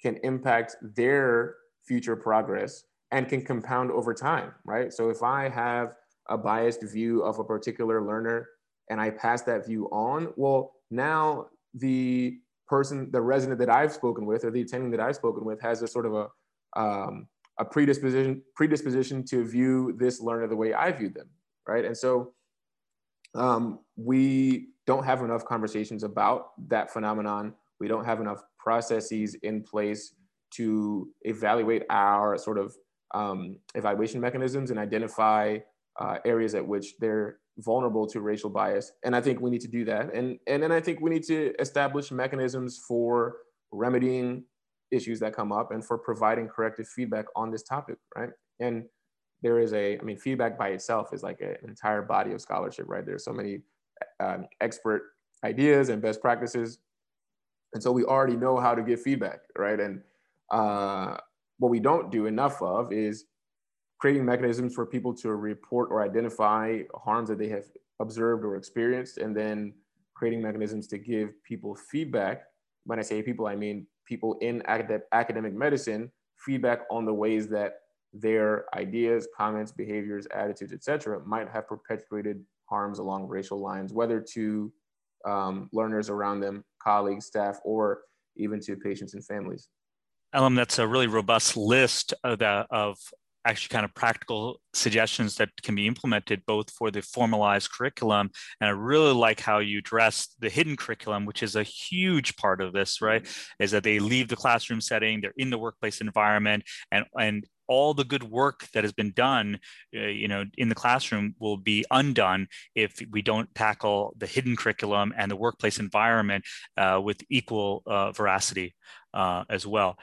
can impact their future progress and can compound over time, right? So if I have a biased view of a particular learner and I pass that view on, well, now the person, the resident that I've spoken with or the attending that I've spoken with has a sort of a, um, a predisposition, predisposition to view this learner the way I view them, right? And so um, we don't have enough conversations about that phenomenon. We don't have enough processes in place to evaluate our sort of um, evaluation mechanisms and identify uh, areas at which they're vulnerable to racial bias. And I think we need to do that. And, and then I think we need to establish mechanisms for remedying issues that come up and for providing corrective feedback on this topic, right? And there is a, I mean, feedback by itself is like a, an entire body of scholarship, right? There's so many um, expert ideas and best practices. And so we already know how to give feedback, right? And uh, what we don't do enough of is creating mechanisms for people to report or identify harms that they have observed or experienced, and then creating mechanisms to give people feedback. When I say people, I mean people in academic medicine feedback on the ways that their ideas, comments, behaviors, attitudes, etc., might have perpetuated harms along racial lines, whether to um, learners around them, colleagues, staff, or even to patients and families. Elam, that's a really robust list of, that, of actually kind of practical suggestions that can be implemented both for the formalized curriculum and i really like how you address the hidden curriculum which is a huge part of this right? Is that they leave the classroom setting they're in the workplace environment and and all the good work that has been done uh, you know in the classroom will be undone if we don't tackle the hidden curriculum and the workplace environment uh, with equal uh, veracity uh, as well.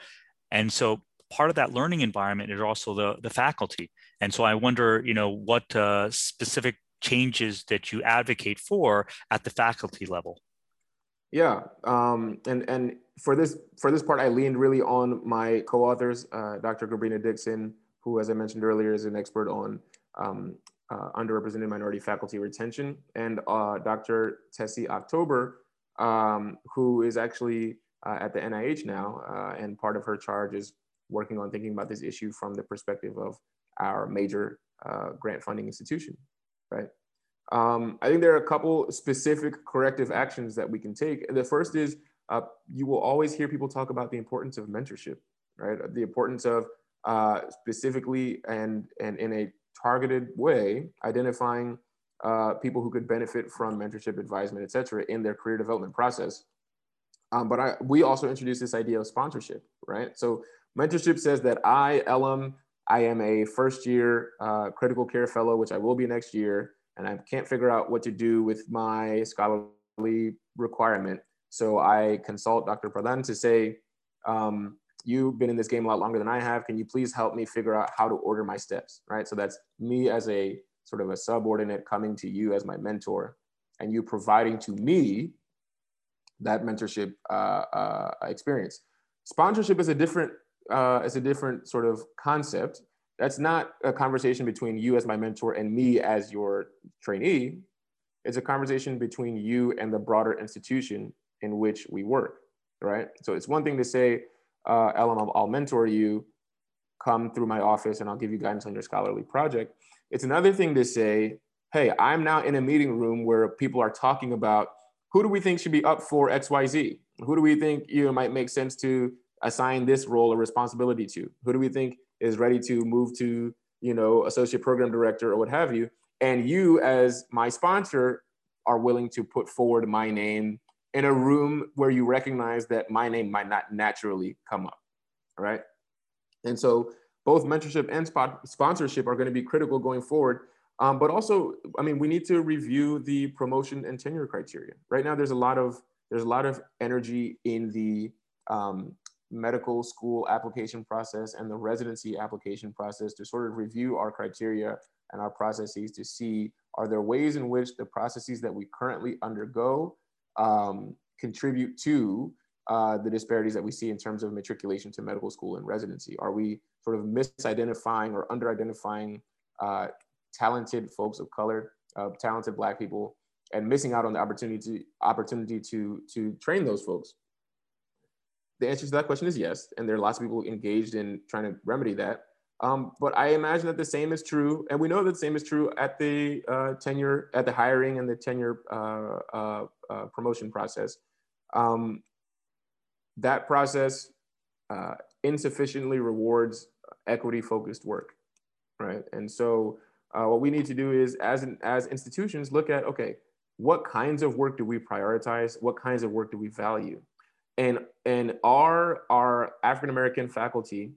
And so part of that learning environment is also the, the faculty. And so I wonder, you know, what uh, specific changes that you advocate for at the faculty level. Yeah, um, and and for this for this part, I leaned really on my co-authors, uh, Dr. Gabrina Dixon, who, as I mentioned earlier, is an expert on um, uh, underrepresented minority faculty retention, and uh, Dr. Tessie October, um, who is actually uh, at the NIH now, uh, and part of her charge is working on thinking about this issue from the perspective of our major uh, grant funding institution, right? Um, I think there are a couple specific corrective actions that we can take. The first is uh, you will always hear people talk about the importance of mentorship, right? The importance of uh, specifically and, and in a targeted way identifying uh, people who could benefit from mentorship, advisement, et cetera, in their career development process. Um, but I, we also introduced this idea of sponsorship, right? So mentorship says that I, Elam, I am a first year uh, critical care fellow, which I will be next year, and I can't figure out what to do with my scholarly requirement. So I consult Dr. Pradhan to say, um, you've been in this game a lot longer than I have. Can you please help me figure out how to order my steps, right? So that's me as a sort of a subordinate coming to you as my mentor and you providing to me that mentorship uh, uh, experience. Sponsorship is a different uh, is a different sort of concept. That's not a conversation between you as my mentor and me as your trainee. It's a conversation between you and the broader institution in which we work, right? So it's one thing to say, uh, Elam, I'll, I'll mentor you, come through my office and I'll give you guidance on your scholarly project. It's another thing to say, hey, I'm now in a meeting room where people are talking about who do we think should be up for XYZ? Who do we think you know, might make sense to assign this role or responsibility to? Who do we think is ready to move to, you know, associate program director or what have you? And you, as my sponsor, are willing to put forward my name in a room where you recognize that my name might not naturally come up, right? And so both mentorship and spot sponsorship are going to be critical going forward. Um, but also, I mean, we need to review the promotion and tenure criteria. Right now, there's a lot of there's a lot of energy in the um, medical school application process and the residency application process to sort of review our criteria and our processes to see are there ways in which the processes that we currently undergo um, contribute to uh, the disparities that we see in terms of matriculation to medical school and residency? Are we sort of misidentifying or under-identifying uh, talented folks of color, uh, talented Black people, and missing out on the opportunity to, opportunity to, to train those folks? The answer to that question is yes. And there are lots of people engaged in trying to remedy that. Um, but I imagine that the same is true, and we know that the same is true at the uh, tenure, at the hiring and the tenure uh, uh, uh promotion process. Um, that process uh, insufficiently rewards equity-focused work, right? And so, uh, what we need to do is, as as institutions, look at okay, what kinds of work do we prioritize? What kinds of work do we value? And and are our African American faculty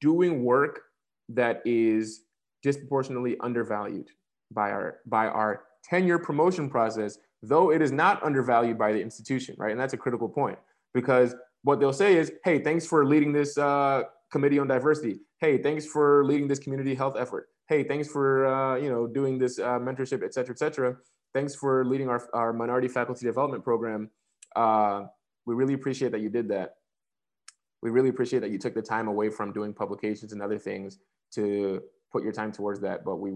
doing work that is disproportionately undervalued by our by our tenure promotion process, though it is not undervalued by the institution, right? And that's a critical point because what they'll say is, "Hey, thanks for leading this uh, committee on diversity. Hey, thanks for leading this community health effort. Hey, thanks for uh, you know doing this uh, mentorship, et cetera, et cetera. Thanks for leading our, our minority faculty development program." We really appreciate that you did that. We really appreciate that you took the time away from doing publications and other things to put your time towards that, but we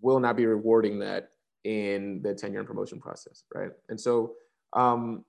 will not be rewarding that in the tenure and promotion process, right? And so um,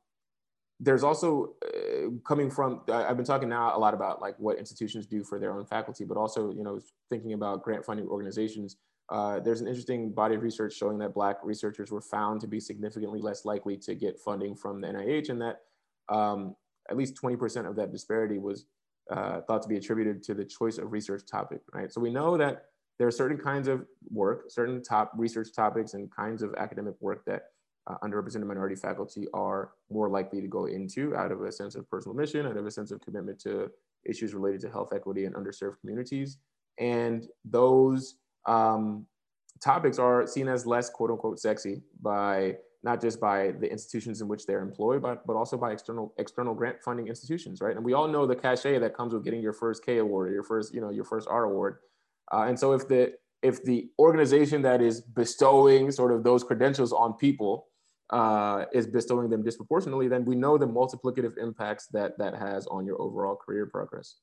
there's also uh, coming from i've been talking now a lot about like what institutions do for their own faculty but also you know thinking about grant funding organizations uh, there's an interesting body of research showing that black researchers were found to be significantly less likely to get funding from the nih and that um, at least 20% of that disparity was uh, thought to be attributed to the choice of research topic, right? So we know that there are certain kinds of work, certain top research topics and kinds of academic work that uh, underrepresented minority faculty are more likely to go into out of a sense of personal mission, out of a sense of commitment to issues related to health equity and underserved communities. And those um, topics are seen as less quote unquote sexy by not just by the institutions in which they're employed, but, but also by external external grant funding institutions, right? And we all know the cachet that comes with getting your first K award or your first, you know, your first R award. Uh, and so if the if the organization that is bestowing sort of those credentials on people uh, is bestowing them disproportionately, then we know the multiplicative impacts that that has on your overall career progress.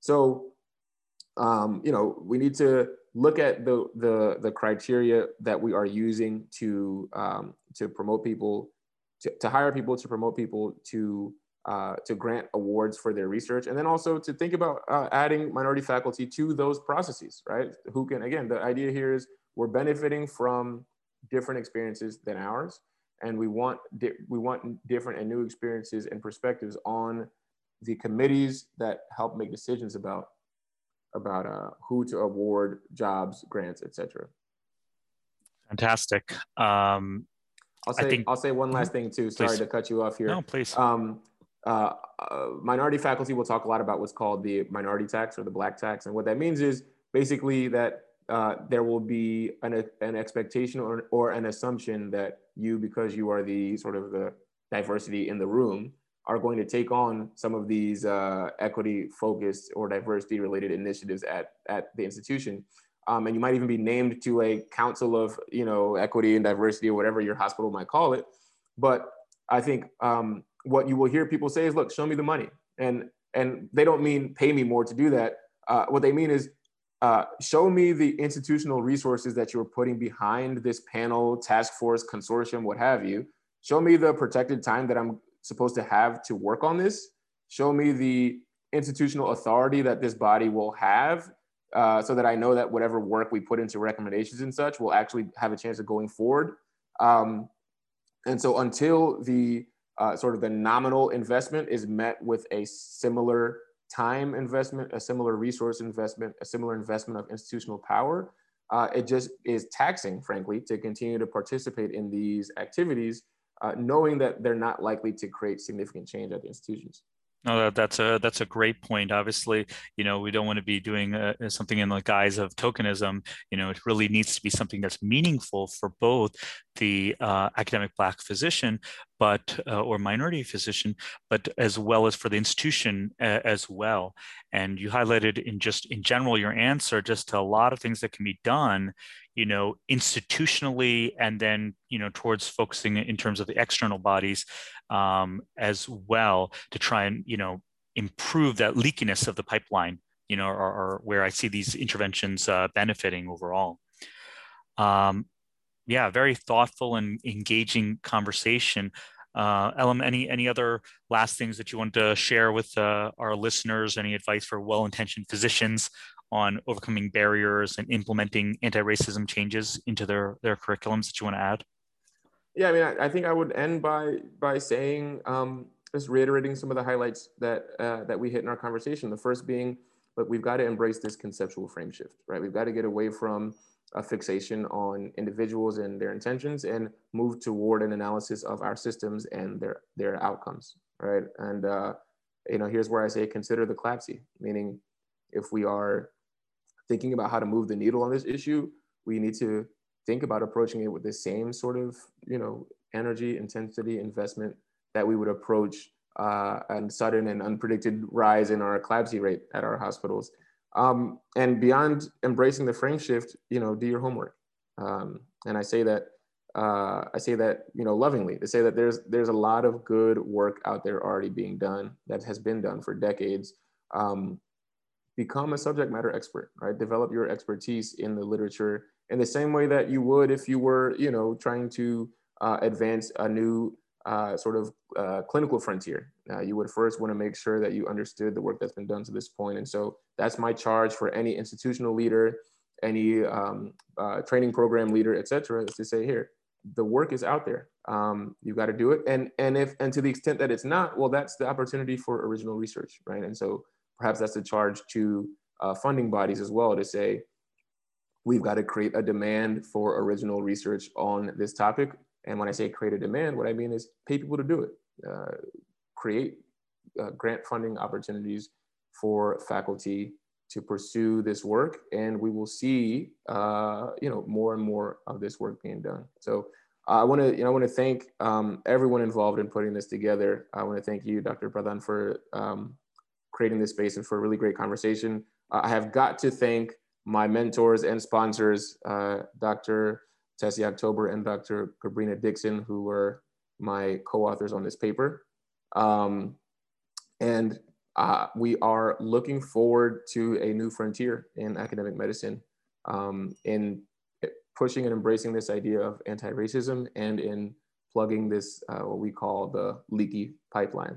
So, um, you know, we need to look at the the the criteria that we are using to um, to promote people, to, to hire people, to promote people, to uh, to grant awards for their research, and then also to think about uh, adding minority faculty to those processes, right? Who can again, the idea here is we're benefiting from different experiences than ours and we want we want different and new experiences and perspectives on the committees that help make decisions about about uh, who to award jobs, grants, etc. Fantastic. Um, I'll say think, I'll say one last mm-hmm. thing too. Sorry please. to cut you off here. No, please. Um, uh, uh, minority faculty will talk a lot about what's called the minority tax or the black tax, and what that means is basically that uh, there will be an, an expectation or, or an assumption that you, because you are the sort of the diversity in the room, are going to take on some of these uh, equity focused or diversity related initiatives at, at the institution. Um, and you might even be named to a council of you know equity and diversity or whatever your hospital might call it. But I think um, what you will hear people say is, look, show me the money. And, and they don't mean pay me more to do that. Uh, what they mean is uh, show me the institutional resources that you're putting behind this panel, task force, consortium, what have you. Show me the protected time that I'm supposed to have to work on this. Show me the institutional authority that this body will have uh, so that I know that whatever work we put into recommendations and such will actually have a chance of going forward. Um, and so until the uh, sort of the nominal investment is met with a similar time investment, a similar resource investment, a similar investment of institutional power. Uh, it just is taxing, frankly, to continue to participate in these activities, uh, knowing that they're not likely to create significant change at the institutions. No, that's a that's a great point. Obviously, you know, we don't want to be doing uh, something in the guise of tokenism. You know, it really needs to be something that's meaningful for both the uh, academic Black physician, but uh, or minority physician, but as well as for the institution uh, as well. And you highlighted in just in general your answer just a lot of things that can be done, you know, institutionally, and then you know towards focusing in terms of the external bodies um, as well to try and you know improve that leakiness of the pipeline. You know, or, or where I see these interventions uh, benefiting overall. Um, yeah, very thoughtful and engaging conversation. Uh, Elam, any any other last things that you want to share with uh, our listeners? Any advice for well-intentioned physicians on overcoming barriers and implementing anti-racism changes into their their curriculums that you want to add? Yeah, I mean, I, I think I would end by by saying um, just reiterating some of the highlights that uh, that we hit in our conversation. The first being, look, we've got to embrace this conceptual frame shift, right? We've got to get away from a fixation on individuals and their intentions and move toward an analysis of our systems and their their outcomes right and uh, you know here's where i say consider the CLABSI meaning if we are thinking about how to move the needle on this issue we need to think about approaching it with the same sort of you know energy intensity investment that we would approach uh, a sudden and unpredicted rise in our CLABSI rate at our hospitals um, and beyond embracing the frame shift, you know, do your homework. Um, and I say that uh, I say that you know lovingly to say that there's there's a lot of good work out there already being done that has been done for decades. Um, become a subject matter expert, right? Develop your expertise in the literature in the same way that you would if you were you know trying to uh, advance a new uh, sort of uh, clinical frontier. You would first want to make sure that you understood the work that's been done to this point. And so that's my charge for any institutional leader, any um, uh, training program leader, et cetera, is to say here, the work is out there. Um, you got to do it. And, and if, and to the extent that it's not, well, that's the opportunity for original research, right? And so perhaps that's a charge to uh, funding bodies as well to say, we've got to create a demand for original research on this topic. And when I say create a demand, what I mean is pay people to do it. Uh, create uh, grant funding opportunities for faculty to pursue this work, and we will see, uh, you know, more and more of this work being done. So I want to, you know, I want to thank um, everyone involved in putting this together. I want to thank you, Dr. Pradhan, for um, creating this space and for a really great conversation. Uh, I have got to thank my mentors and sponsors, uh, Dr. Tessie October and Dr. Gabrina Dixon, who were my co-authors on this paper. Um, and uh, we are looking forward to a new frontier in academic medicine um, in pushing and embracing this idea of anti-racism and in plugging this, uh, what we call the leaky pipeline.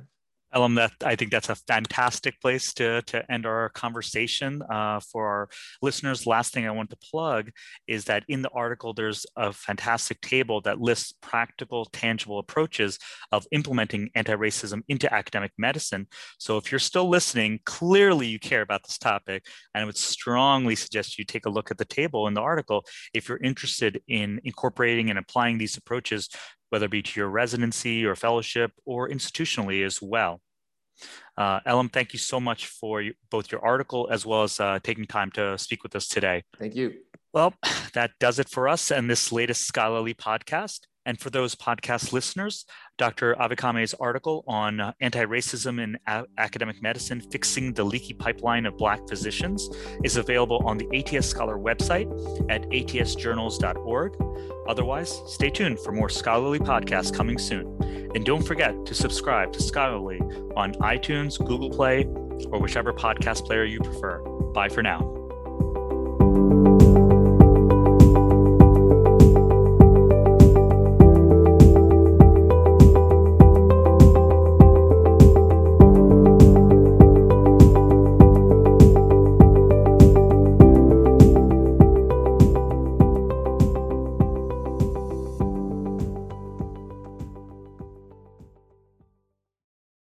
Elam, that I think that's a fantastic place to, to end our conversation. Uh, for our listeners, last thing I want to plug is that in the article, there's a fantastic table that lists practical, tangible approaches of implementing anti-racism into academic medicine. So if you're still listening, clearly you care about this topic, and I would strongly suggest you take a look at the table in the article if you're interested in incorporating and applying these approaches whether it be to your residency or fellowship or institutionally as well. Uh, Elam, thank you so much for both your article as well as uh, taking time to speak with us today. Thank you. Well, [SIGHS] that does it for us and this latest scholarly podcast. And for those podcast listeners, Dr. Avikame's article on uh, anti racism in a- academic medicine, fixing the leaky pipeline of Black physicians, is available on the ATS Scholar website at atsjournals.org. Otherwise, stay tuned for more scholarly podcasts coming soon. And don't forget to subscribe to Scholarly on iTunes, Google Play, or whichever podcast player you prefer. Bye for now.